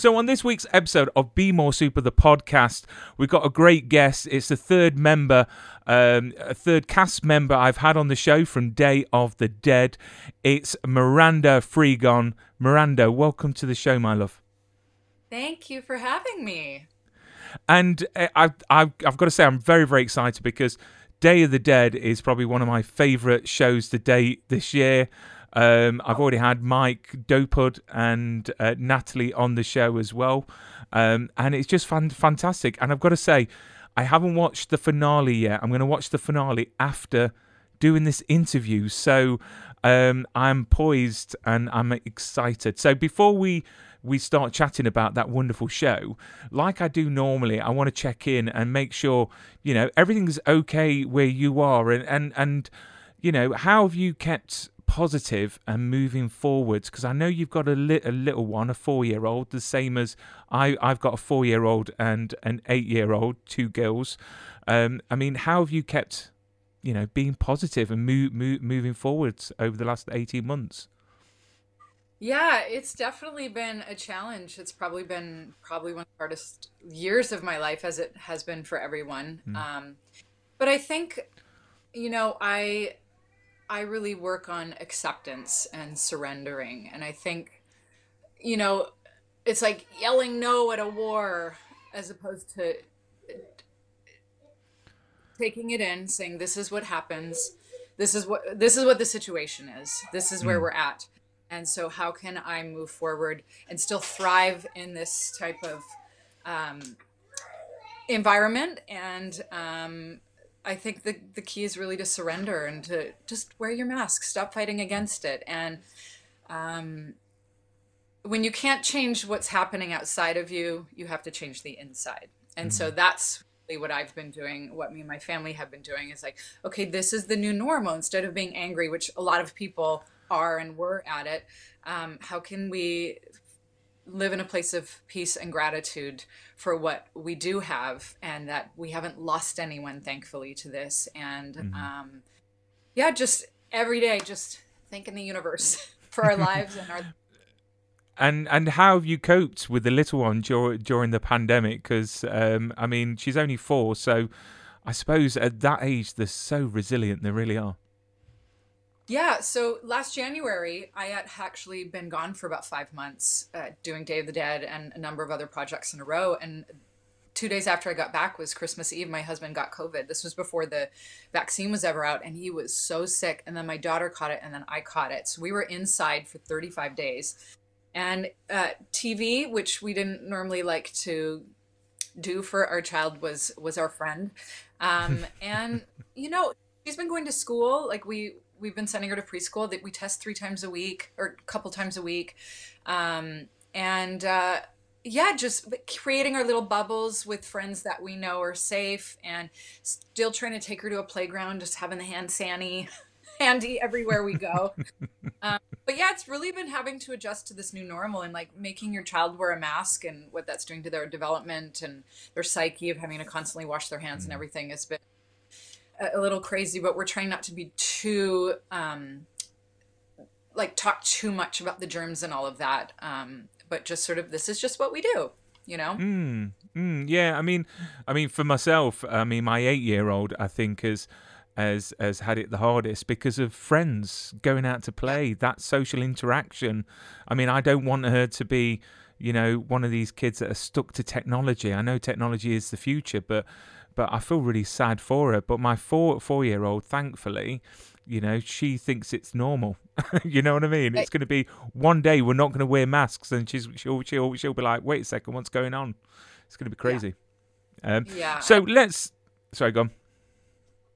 So, on this week's episode of Be More Super, the podcast, we've got a great guest. It's the third member, um, a third cast member I've had on the show from Day of the Dead. It's Miranda Frigon. Miranda, welcome to the show, my love. Thank you for having me. And uh, I've, I've, I've got to say, I'm very, very excited because Day of the Dead is probably one of my favourite shows to date this year. Um, I've already had Mike Dopud and uh, Natalie on the show as well. Um, and it's just fan- fantastic. And I've got to say, I haven't watched the finale yet. I'm going to watch the finale after doing this interview. So um, I'm poised and I'm excited. So before we we start chatting about that wonderful show, like I do normally, I want to check in and make sure you know everything's okay where you are, and and and you know how have you kept positive and moving forwards because I know you've got a, li- a little one, a four year old, the same as I, I've got a four year old and an eight year old, two girls. Um, I mean, how have you kept, you know, being positive and move, move, moving forwards over the last 18 months? Yeah, it's definitely been a challenge. It's probably been probably one of the hardest years of my life, as it has been for everyone. Um, but I think, you know, I I really work on acceptance and surrendering, and I think, you know, it's like yelling no at a war as opposed to taking it in, saying this is what happens, this is what this is what the situation is, this is where we're at, and so how can I move forward and still thrive in this type of um, environment? And um, I think the the key is really to surrender and to just wear your mask, stop fighting against it, and um, when you can't change what's happening outside of you, you have to change the inside. And so that's really what I've been doing, what me and my family have been doing is like, okay, this is the new normal. Instead of being angry, which a lot of people are and were at it, um, how can we live in a place of peace and gratitude for what we do have and that we haven't lost anyone, thankfully, to this. And um, yeah, just every day, just thanking the universe for our lives and our And and how have you coped with the little one dur- during the pandemic? Because um, I mean, she's only four, so I suppose at that age they're so resilient. They really are. Yeah, so last January, I had actually been gone for about five months uh, doing Day of the Dead and a number of other projects in a row. And two days after I got back was Christmas Eve. My husband got COVID. This was before the vaccine was ever out, and he was so sick. And then my daughter caught it, and then I caught it. So we were inside for 35 days. And uh, TV, which we didn't normally like to do for our child, was was our friend. Um, and you know, she's been going to school. Like we we've been sending her to preschool. That we test three times a week or a couple times a week, um, and uh, yeah, just creating our little bubbles with friends that we know are safe, and still trying to take her to a playground, just having the hand sanny handy everywhere we go. um, but yeah, it's really been having to adjust to this new normal and like making your child wear a mask and what that's doing to their development and their psyche of having to constantly wash their hands and everything has been a, little crazy. But we're trying not to be too um, like talk too much about the germs and all of that. Um, but just sort of this is just what we do, you know. Mm, mm, yeah, I mean, I mean, for myself, I mean, my eight-year-old, I think, has has has had it the hardest because of friends going out to play, that social interaction. I mean, I don't want her to be, you know, one of these kids that are stuck to technology. I know technology is the future, but but I feel really sad for her. But my four four year old, thankfully, you know, she thinks it's normal. you know what I mean? It's going to be one day we're not going to wear masks, and she's she'll she'll she'll be like, wait a second, what's going on? It's going to be crazy. Um, Yeah. So let's. Sorry, go on.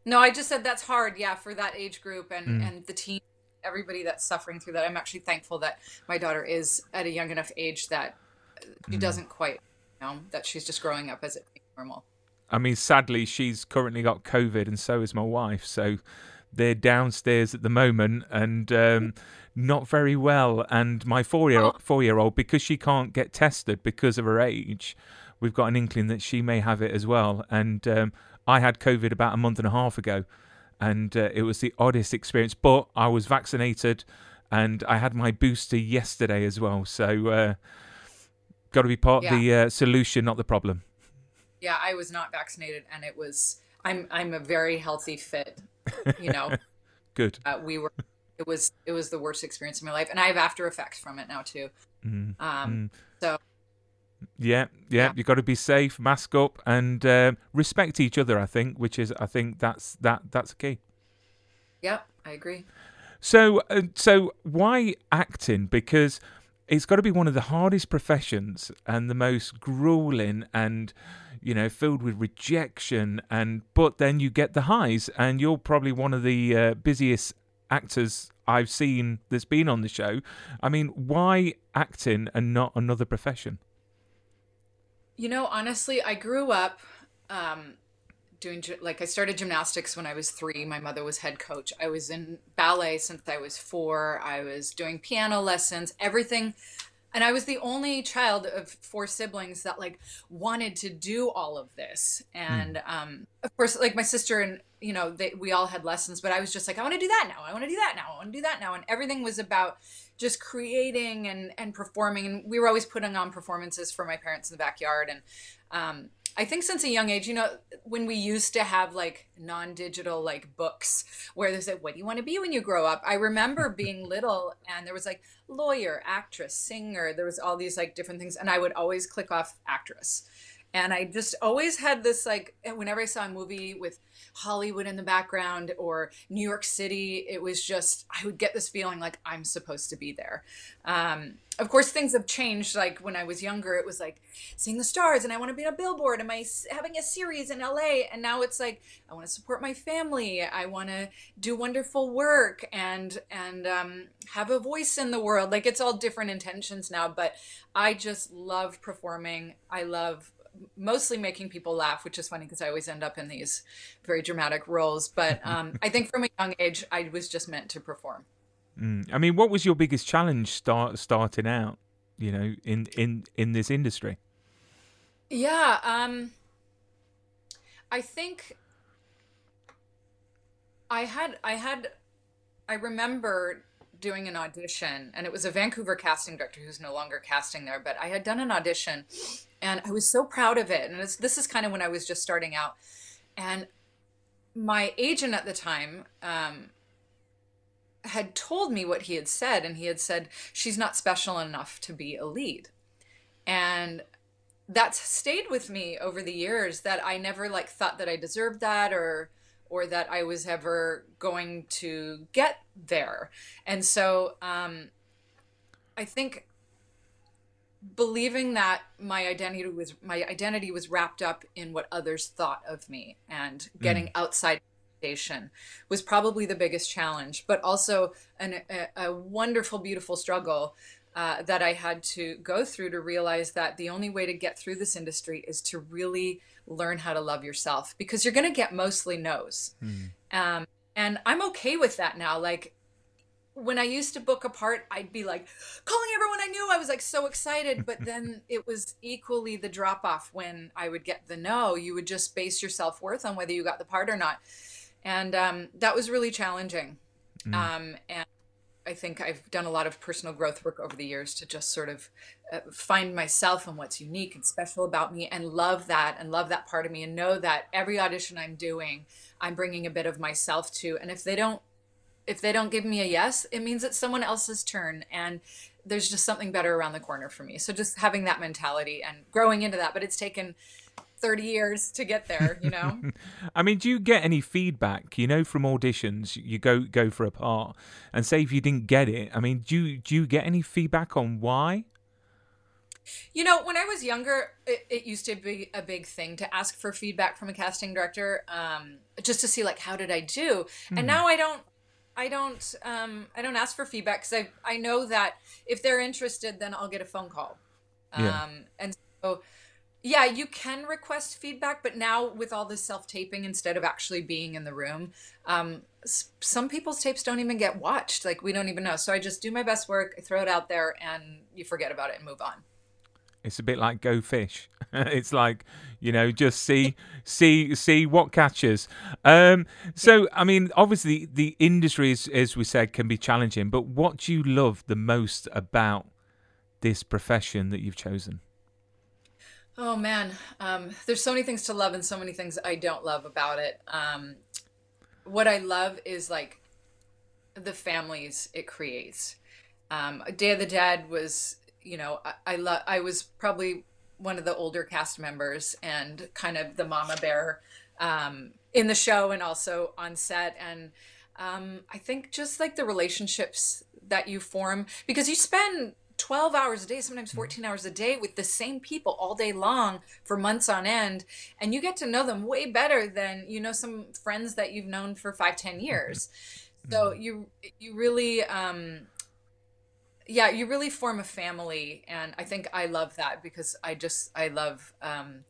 No, I just said that's hard, yeah, for that age group and Mm. and the teen, everybody that's suffering through that. I'm actually thankful that my daughter is at a young enough age that Mm. she doesn't quite know, that she's just growing up as it normal. I mean, sadly, she's currently got COVID, and so is my wife. So they're downstairs at the moment and um, not very well. And my four year four year old, because she can't get tested because of her age, we've got an inkling that she may have it as well. And um, I had COVID about a month and a half ago, and uh, it was the oddest experience. But I was vaccinated, and I had my booster yesterday as well. So. Uh, Got to be part Yeah. of the uh, solution, not the problem. Yeah, I was not vaccinated, and it was. I'm I'm a very healthy, fit. You know, Good. uh, we were. It was it was the worst experience of my life, and I have after effects from it now too. Mm, Um, so Yeah, yeah. Yeah. You got to be safe, mask up, and uh, respect each other. I think, which is, I think that's that that's key. yeah, I agree. So, uh, so why acting? Because it's got to be one of the hardest professions and the most grueling and you know filled with rejection and but then you get the highs and you're probably one of the uh, busiest actors I've seen that's been on the show. I mean, why acting and not another profession? You know, honestly, I grew up um, doing like I started gymnastics when I was three. My mother was head coach. I was in ballet since I was four. I was doing piano lessons, everything. And I was the only child of four siblings that like wanted to do all of this. And um, of course, like my sister and you know, they, we all had lessons, but I was just like, I want to do that now. I want to do that now. I want to do that now. And everything was about just creating and and performing. And we were always putting on performances for my parents in the backyard. And um, I think since a young age, you know, when we used to have like non-digital like books where they said, "What do you want to be when you grow up?" I remember being little, and there was like lawyer, actress, singer. There was all these like different things, and I would always click off actress. And I just always had this like, whenever I saw a movie with Hollywood in the background or New York City, it was just, I would get this feeling like I'm supposed to be there. Um, of course, things have changed. Like when I was younger, it was like seeing the stars and I want to be on a billboard. Am I having a series in LA? And now it's like, I want to support my family. I want to do wonderful work and, and, um, have a voice in the world. Like it's all different intentions now, but I just love performing. I love mostly making people laugh, which is funny because I always end up in these very dramatic roles. But um, I think from a young age, I was just meant to perform. Mm. I mean, what was your biggest challenge start starting out? You know, in in in this industry. Yeah, um, I think I had I had I remember doing an audition, and it was a Vancouver casting director who's no longer casting there, but I had done an audition, and I was so proud of it. And this is kind of when I was just starting out, and my agent at the time um, had told me what he had said, and he had said she's not special enough to be a lead, and that's stayed with me over the years that I never like thought that I deserved that or or that I was ever going to get there. And so um I think believing that my identity was my identity was wrapped up in what others thought of me and getting outside validation was probably the biggest challenge, but also an, a, a wonderful, beautiful struggle uh, that I had to go through to realize that the only way to get through this industry is to really learn how to love yourself because you're going to get mostly no's. Um, and I'm okay with that now. Like, when I used to book a part, I'd be like calling everyone I knew. I was like so excited, but then it was equally the drop off when I would get the no. You would just base your self worth on whether you got the part or not, and um, that was really challenging. Um, and I think I've done a lot of personal growth work over the years to just sort of Uh, find myself and what's unique and special about me and love that and love that part of me and know that every audition I'm doing, I'm bringing a bit of myself to. And if they don't if they don't give me a yes, it means it's someone else's turn and there's just something better around the corner for me. So just having that mentality and growing into that, but it's taken 30 years to get there, you know? I mean, do you get any feedback? You know, from auditions, you go go for a part, and say if you didn't get it. I mean, do you, do you get any feedback on why? You know, when I was younger, it, it used to be a big thing to ask for feedback from a casting director, um, just to see like how did I do. And now I don't, I don't, um, I don't ask for feedback because I I know that if they're interested, then I'll get a phone call. Um, Yeah. and so, yeah, you can request feedback, but now with all this self taping instead of actually being in the room, um, s- some people's tapes don't even get watched. Like we don't even know. So I just do my best work, I throw it out there, and you forget about it and move on. It's a bit like go fish. it's like you know, just see, see, see what catches. Um, so, I mean, obviously, the industry, as, as we said, can be challenging. But what do you love the most about this profession that you've chosen? Oh man, um, there's so many things to love and so many things I don't love about it. Um, what I love is like the families it creates. Um, Day of the Dead was, you know, I, I love. I was probably one of the older cast members and kind of the mama bear um, in the show and also on set. And um, I think just like the relationships that you form because you spend 12 hours a day, sometimes 14 hours a day with the same people all day long for months on end. And you get to know them way better than, you know, some friends that you've known for five, 10 years. So you, you really, um, yeah, you really form a family. And I think I love that because I just, I love, um,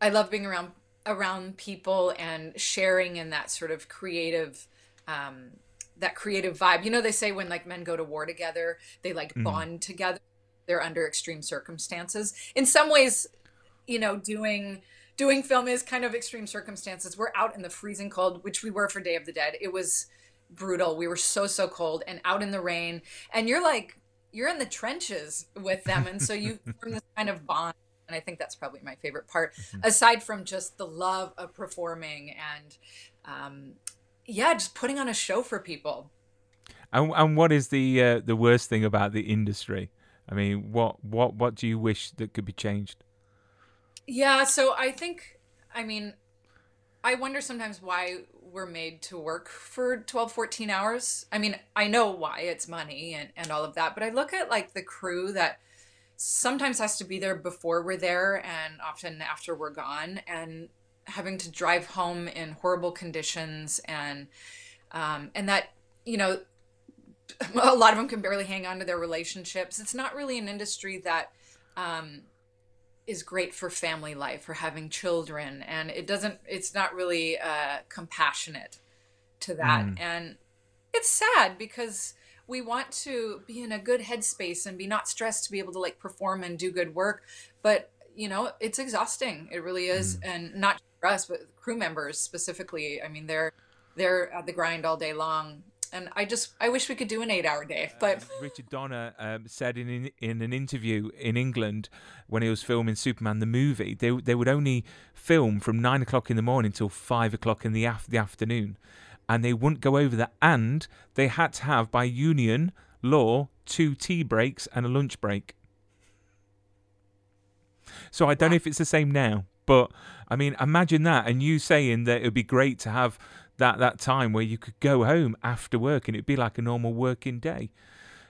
I love being around, around people and sharing in that sort of creative, um, that creative vibe. You know, they say when like men go to war together, they like bond together. They're under extreme circumstances. In some ways, you know, doing doing film is kind of extreme circumstances. We're out in the freezing cold, which we were for Day of the Dead. It was brutal. We were so so cold and out in the rain, and you're like you're in the trenches with them, and so you form this kind of bond. And I think that's probably my favorite part, aside from just the love of performing and um, yeah, just putting on a show for people. And, and what is the uh, the worst thing about the industry? I mean, what what what do you wish that could be changed? Yeah, so I think, I mean, I wonder sometimes why we're made to work for 12, 14 hours. I mean, I know why it's money and, and all of that, but I look at like the crew that sometimes has to be there before we're there and often after we're gone and having to drive home in horrible conditions and um, and that you know a lot of them can barely hang on to their relationships it's not really an industry that um, is great for family life for having children and it doesn't it's not really uh, compassionate to that. And it's sad because we want to be in a good headspace and be not stressed to be able to like perform and do good work but you know it's exhausting. It really is. And not just for us but crew members specifically. I mean they're they're at the grind all day long and i just i wish we could do an eight hour day but Richard Donner um, said in, in an interview in England when he was filming Superman the movie, they they would only film from nine o'clock in the morning till five o'clock in the af- the afternoon, and they wouldn't go over that. And they had to have by union law two tea breaks and a lunch break. So I don't know if it's the same now, but I mean, imagine that, and you saying that it would be great to have that that time where you could go home after work and it'd be like a normal working day.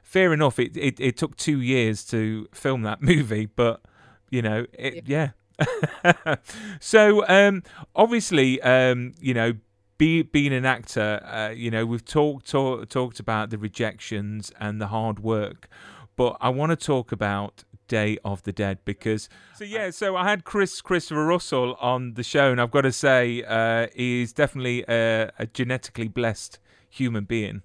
Fair enough, it it, it took two years to film that movie, but you know, it, yeah. so um, obviously, um, you know, be, being an actor, uh, you know, we've talked talk, talked about the rejections and the hard work, but I want to talk about Day of the Dead because so yeah, so I had Chris Christopher Russell on the show, and I've got to say, uh, he's definitely a, a genetically blessed human being.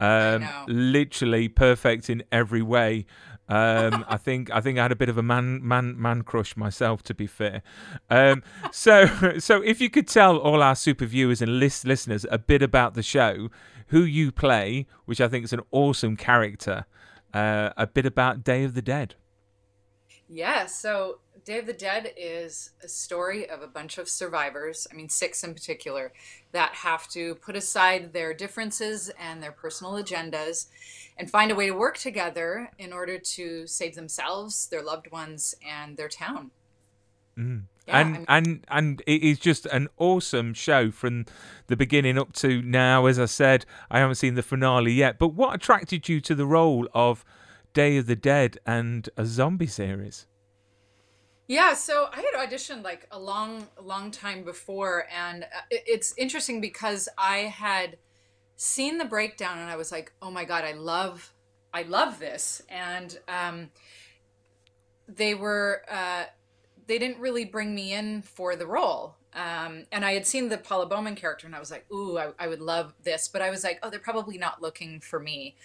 Um, literally perfect in every way. Um, I think I think I had a bit of a man man man crush myself, to be fair. Um, so so if you could tell all our super viewers and list listeners a bit about the show, who you play, which I think is an awesome character, uh, a bit about Day of the Dead. Yeah, so Day of the Dead is a story of a bunch of survivors, I mean, six in particular, that have to put aside their differences and their personal agendas and find a way to work together in order to save themselves, their loved ones, and their town. Mm-hmm. Yeah, and I mean- and and it is just an awesome show from the beginning up to now. As I said, I haven't seen the finale yet. But what attracted you to the role of Day of the Dead and a zombie series? Yeah, so I had auditioned like a long, long time before, and uh, it's interesting because I had seen the breakdown, and I was like, "Oh my god, I love, I love this!" And um, they were uh, they didn't really bring me in for the role. Um, and I had seen the Paula Bowman character, and I was like, "Ooh, I, I would love this," but I was like, "Oh, they're probably not looking for me."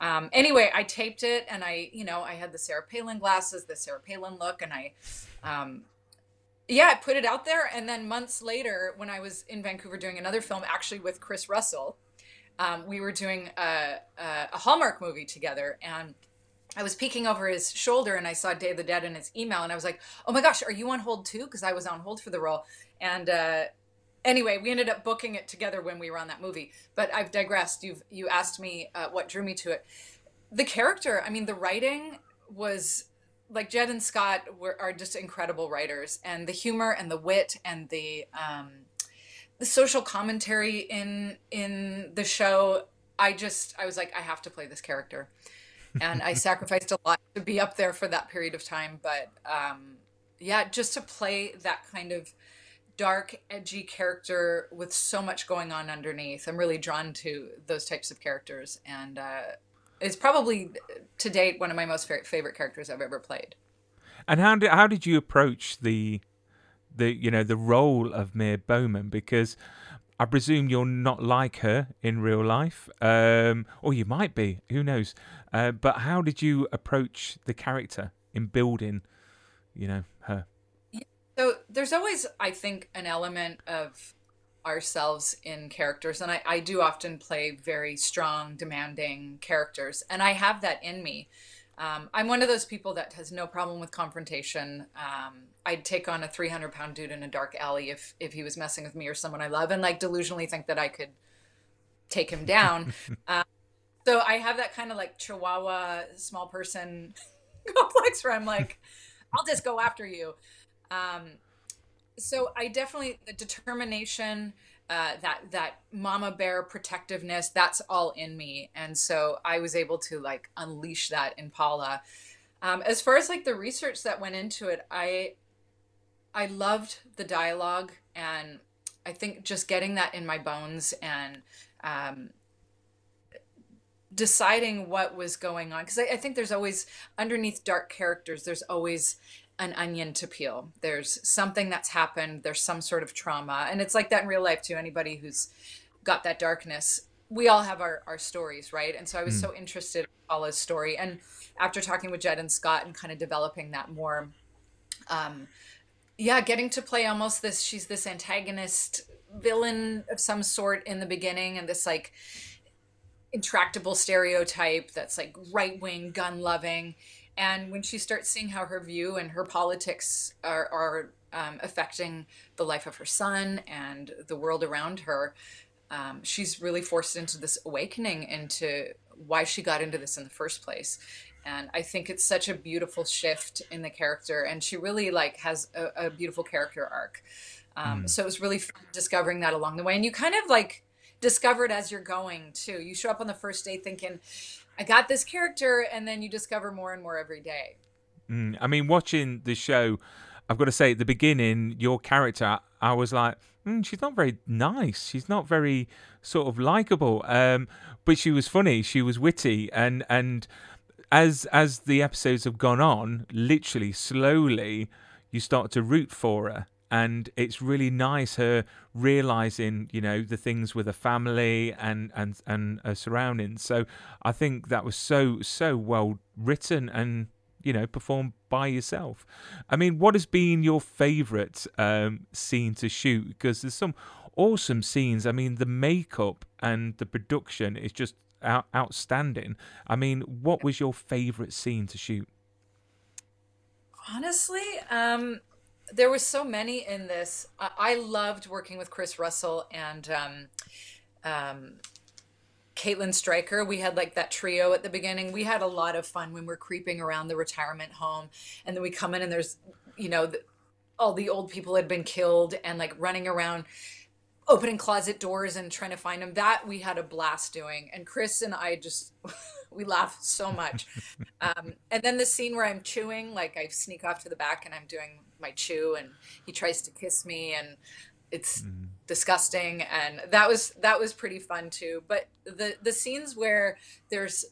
Um, anyway, I taped it, and I, you know, I had the Sarah Palin glasses, the Sarah Palin look, and I, um, yeah, I put it out there. And then months later, when I was in Vancouver doing another film, actually with Chris Russell, um, we were doing a, a, a Hallmark movie together, and I was peeking over his shoulder and I saw Day of the Dead in his email and I was like, oh my gosh, are you on hold too? Because I was on hold for the role. And uh, anyway, we ended up booking it together when we were on that movie. But I've digressed. You've you asked me uh, what drew me to it. The character, I mean, the writing was like Jed and Scott were are just incredible writers, and the humor and the wit and the um, the social commentary in in the show. I just I was like, I have to play this character and I sacrificed a lot to be up there for that period of time. But um, yeah, just to play that kind of dark, edgy character with so much going on underneath, I'm really drawn to those types of characters, and uh, it's probably to date one of my most favorite characters I've ever played. And how did how did you approach the the you know the role of Mayor Bowman because I presume you're not like her in real life, um, or you might be. Who knows? Uh, but how did you approach the character in building, you know? So there's always, I think, an element of ourselves in characters, and I, I do often play very strong, demanding characters, and I have that in me. Um, I'm one of those people that has no problem with confrontation. Um, I'd take on a 300 pound dude in a dark alley if if he was messing with me or someone I love, and like delusionally think that I could take him down. uh, so I have that kind of like Chihuahua small person complex where I'm like, I'll just go after you. Um, so I definitely the determination uh, that that mama bear protectiveness that's all in me. And so i was able to like unleash that in paula. Um, as far as like the research that went into it i i loved the dialogue. And i think just getting that in my bones and um, deciding what was going on because I, I think there's always underneath dark characters there's always an onion to peel. There's something that's happened, there's some sort of trauma. And it's like that in real life too. Anybody who's got that darkness, we all have our, our stories, right? And so I was mm. so interested in Paula's story. And after talking with Jed and Scott and kind of developing that more, um, yeah, getting to play almost this, she's this antagonist villain of some sort in the beginning and this like intractable stereotype that's like right wing, gun loving and when she starts seeing how her view and her politics are, are um, affecting the life of her son and the world around her, um, she's really forced into this awakening into why she got into this in the first place. And I think it's such a beautiful shift in the character, and she really like has a, a beautiful character arc. Um, mm. So it was really fun discovering that along the way, and you kind of like discover it as you're going too. You show up on the first day thinking, I got this character, and then you discover more and more every day. Mm, I mean, watching the show, I've got to say, at the beginning, your character, I was like, mm, she's not very nice. She's not very sort of likable. Um, but she was funny. She was witty, and and as as the episodes have gone on, literally slowly, you start to root for her and it's really nice her realizing you know the things with her family and and and her surroundings. So i think that was so so well written and you know performed by yourself. I mean what has been your favorite um, scene to shoot? Because there's some awesome scenes. I mean the makeup and the production is just out- outstanding. I mean what was your favorite scene to shoot? Honestly um there was so many in this. I, I loved working with Chris Russell and um, um, Caitlin Stryker. We had like that trio at the beginning. We had a lot of fun when we're creeping around the retirement home, and then we come in and there's, you know, the, all the old people had been killed and like running around opening closet doors and trying to find them that we had a blast doing and chris and i just we laughed so much um, and then the scene where i'm chewing like i sneak off to the back and i'm doing my chew and he tries to kiss me and it's mm. disgusting and that was that was pretty fun too but the the scenes where there's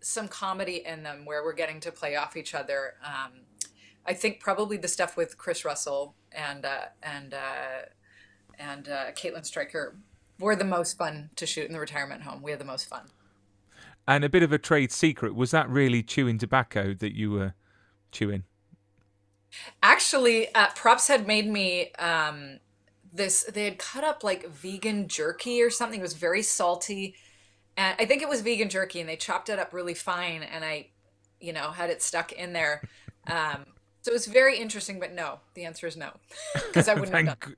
some comedy in them where we're getting to play off each other um, I think probably the stuff with Chris Russell and uh, and uh, and uh, Caitlin Stryker were the most fun to shoot in the retirement home. We had the most fun. And a bit of a trade secret was that really chewing tobacco that you were chewing? Actually, uh, props had made me um, this. They had cut up like vegan jerky or something. It was very salty, and I think it was vegan jerky, and they chopped it up really fine. And I, you know, had it stuck in there. Um, so it was very interesting. But no, the answer is no, because I wouldn't have done.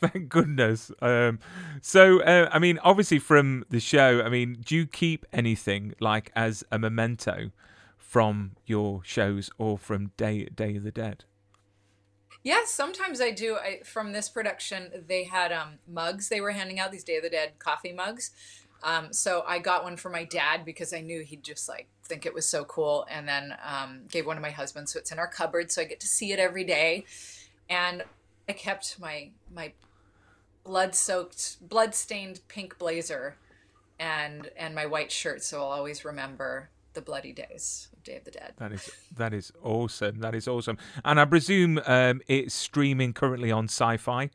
Thank, thank goodness. Um, so, uh, I mean, obviously from the show, I mean, do you keep anything like as a memento from your shows or from Day Day of the Dead? Yeah, sometimes I do. I, from this production, they had um, mugs they were handing out, these Day of the Dead coffee mugs. Um, so I got one for my dad because I knew he'd just like think it was so cool, and then um, gave one to my husband. So it's in our cupboard, so I get to see it every day. And I kept my my blood-soaked, blood-stained pink blazer, and and my white shirt, so I'll always remember the bloody days Day of the Dead. That is that is awesome. That is awesome. And I presume um, it's streaming currently on Syfy,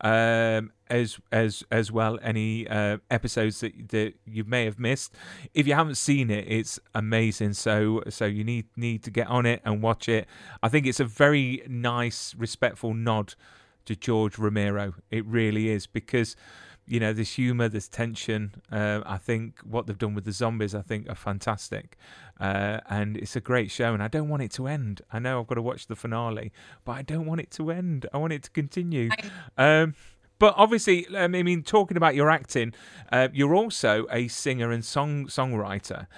um, as as as well. Any uh, episodes that that you may have missed, if you haven't seen it, it's amazing. So so you need need to get on it and watch it. I think it's a very nice, respectful nod to George Romero. It really is because you know, there's humour, there's tension. Uh, I think what they've done with the zombies, I think, are fantastic, uh, and it's a great show. And I don't want it to end. I know I've got to watch the finale, but I don't want it to end. I want it to continue. Um, but obviously, um, I mean, talking about your acting, uh, you're also a singer and song songwriter,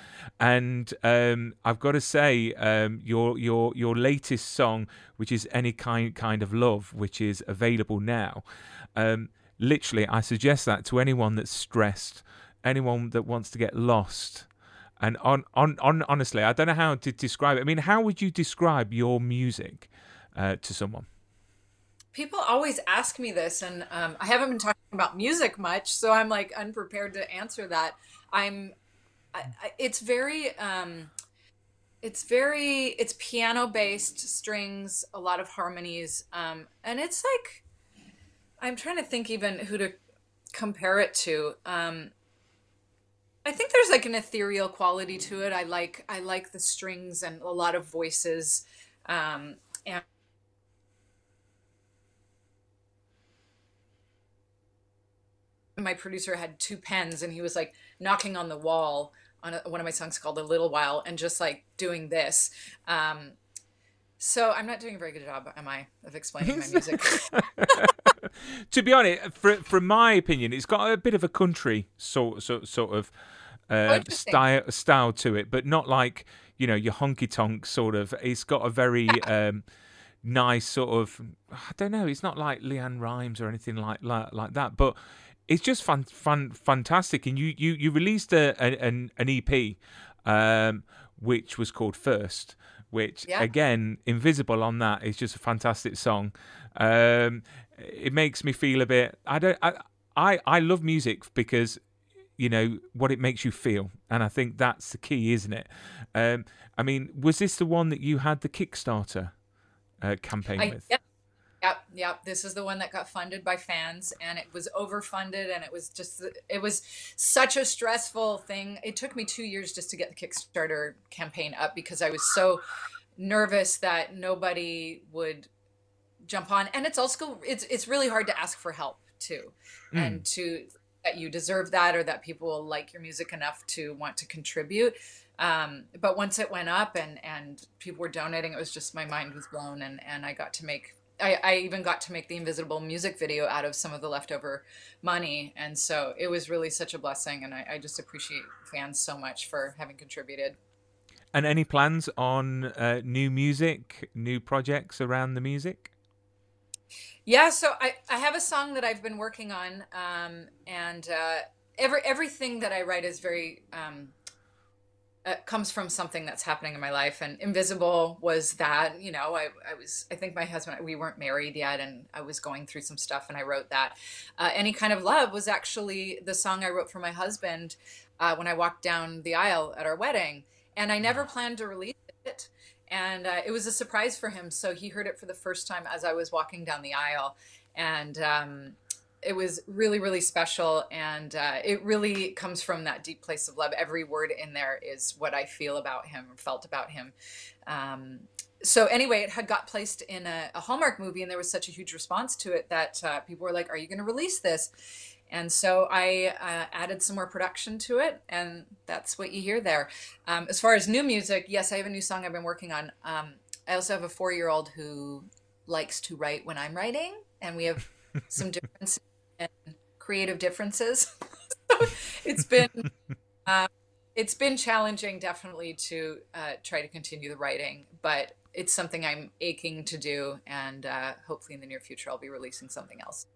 and um, I've got to say, um, your your your latest song, which is "Any Kind Kind of Love," which is available now. Um, literally, I suggest that to anyone that's stressed, anyone that wants to get lost. And on, on, on honestly, I don't know how to describe it. I mean, how would you describe your music uh, to someone? People always ask me this, and um, I haven't been talking about music much, so I'm like unprepared to answer that. I'm, I, I, it's very, um, it's very, it's piano based strings, a lot of harmonies, um, and it's like, I'm trying to think even who to compare it to. Um, I think there's like an ethereal quality to it. I like I like the strings and a lot of voices, um, and my producer had two pens and he was like knocking on the wall on a, one of my songs called "A Little While" and just like doing this. Um, so I'm not doing a very good job, am I, of explaining my music? to be honest, for, from my opinion, it's got a bit of a country sort sort sort of uh, interesting. style style to it, but not like you know your honky tonk sort of. It's got a very um, nice sort of. I don't know. It's not like LeAnn Rimes or anything like like, like that, but it's just fun fun fantastic. And you you you released a, a an an EP, um, which was called First. Which Yeah. again, invisible on that is just a fantastic song. Um, it makes me feel a bit. I don't. I I, I love music because you know what it makes you feel, and I think that's the key, isn't it? Um, I mean, was this the one that you had the Kickstarter uh, campaign I, with? yep, yep, yep. This is the one that got funded by fans, and it was overfunded, and it was just it was such a stressful thing. It took me two years just to get the Kickstarter campaign up because I was so nervous that nobody would jump on, and it's also it's it's really hard to ask for help too, and to that you deserve that or that people will like your music enough to want to contribute. Um, but once it went up and and people were donating, it was just my mind was blown, and and I got to make. I, I even got to make the invisible music video out of some of the leftover money and so it was really such a blessing and I, I just appreciate fans so much for having contributed And any plans on uh, new music, new projects around the music? Yeah, so I, I have a song that I've been working on, um, and uh, every everything that I write is very um, uh, comes from something that's happening in my life. And Invisible was that. You know, I, I was I think my husband we weren't married yet, and I was going through some stuff, and I wrote that. Uh, Any kind of love was actually the song I wrote for my husband uh, when I walked down the aisle at our wedding, and I never planned to release it. And uh, it was a surprise for him. So he heard it for the first time as I was walking down the aisle, and um, it was really, really special. And uh, it really comes from that deep place of love. Every word in there is what I feel about him, felt about him. Um, so anyway, it had got placed in a, a, Hallmark movie, and there was such a huge response to it that uh, people were like, "Are you going to release this?" And so I uh, added some more production to it, and that's what you hear there. Um, as far as new music, yes, I have a new song I've been working on. Um, I also have a four-year-old who likes to write when I'm writing, and we have some differences and creative differences. so it's been. Uh, it's been challenging, definitely, to uh, try to continue the writing, but it's something I'm aching to do, and uh, hopefully in the near future I'll be releasing something else.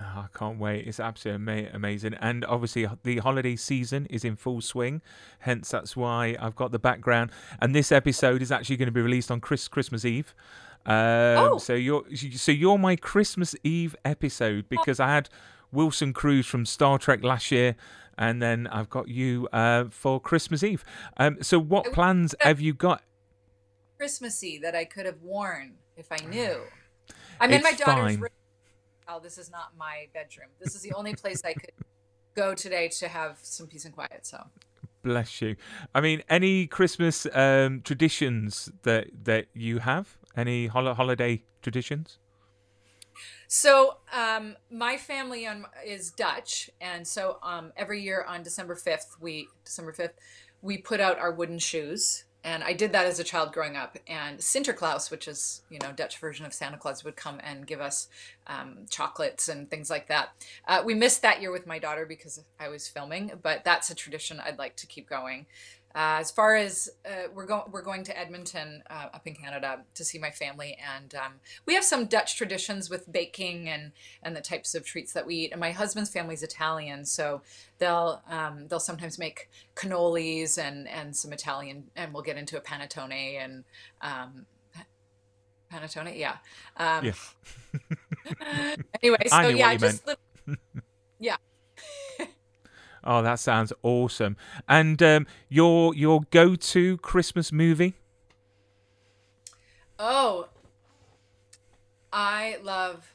Oh, I can't wait. It's absolutely amazing. And obviously, the holiday season is in full swing. Hence, that's why I've got the background. And this episode is actually going to be released on Chris, Christmas Eve. Um, oh. So you're so you're my Christmas Eve episode because I had Wilson Cruz from Star Trek last year, and then I've got you uh, for Christmas Eve. Um, so what plans have you got? Christmassy that I could have worn if I knew. I'm in my daughter's room. Oh, this is not my bedroom. This is the only place I could go today to have some peace and quiet. So bless you. I mean, any Christmas um, traditions that that you have? Any hol- holiday traditions? So um, my family on, is Dutch, and so um, every year on December fifth, we December fifth, we put out our wooden shoes and I did that as a child growing up. And Sinterklaas, which is you know Dutch version of Santa Claus, would come and give us um, chocolates and things like that. Uh, we missed that year with my daughter because I was filming, but that's a tradition I'd like to keep going. Uh, as far as uh, we're going, we're going to Edmonton uh, up in Canada to see my family, and um, we have some Dutch traditions with baking and and the types of treats that we eat. And my husband's family's Italian, so they'll um, they'll sometimes make cannolis and and some Italian, and we'll get into a panettone and um, panettone, yeah. Um, yeah. anyway, so yeah, just little. Oh, that sounds awesome! And um, your your go to Christmas movie? Oh, I love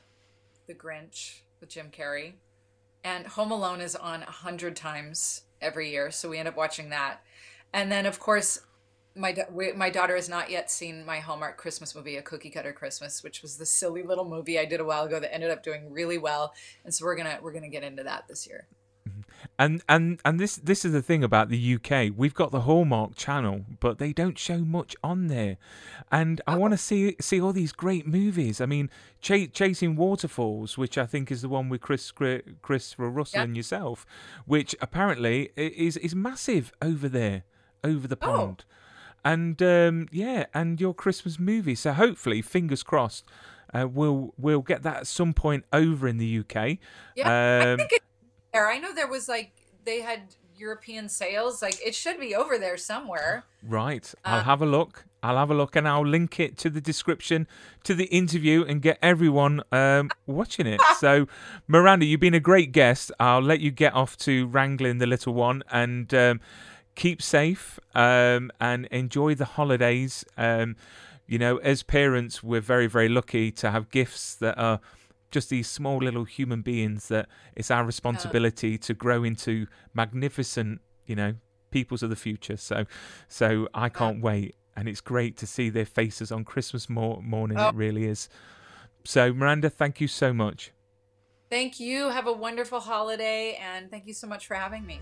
The Grinch with Jim Carrey, and Home Alone is on a hundred times every year, so we end up watching that. And then, of course, my my daughter has not yet seen my Hallmark Christmas movie, A Cookie Cutter Christmas, which was the silly little movie I did a while ago that ended up doing really well, and so we're gonna we're gonna get into that this year. And and and this this is the thing about the UK. We've got the Hallmark channel, but they don't show much on there. And I want to see see all these great movies. I mean, Ch- Chasing Waterfalls, which I think is the one with Chris Christopher Russell yep. and yourself, which apparently is is massive over there, over the oh. pond. Oh. And um, yeah, and your Christmas movie. So hopefully, fingers crossed, uh, we'll we'll get that at some point over in the UK. Yeah, um, I think it there. I know there was like they had European sales. Like it should be over there somewhere. Right. I'll um, have a look. I'll have a look and I'll link it to the description to the interview and get everyone um, watching it. so, Miranda, you've been a great guest. I'll let you get off to wrangling the little one and um, keep safe um, and enjoy the holidays. Um, you know, as parents, we're very, very lucky to have gifts that are just these small little human beings that it's our oh. responsibility to grow into magnificent, you know, peoples of the future. So, so I oh. can't wait, and it's great to see their faces on Christmas morning. Oh. It really is. So, Miranda, thank you so much. Thank you. Have a wonderful holiday, and thank you so much for having me.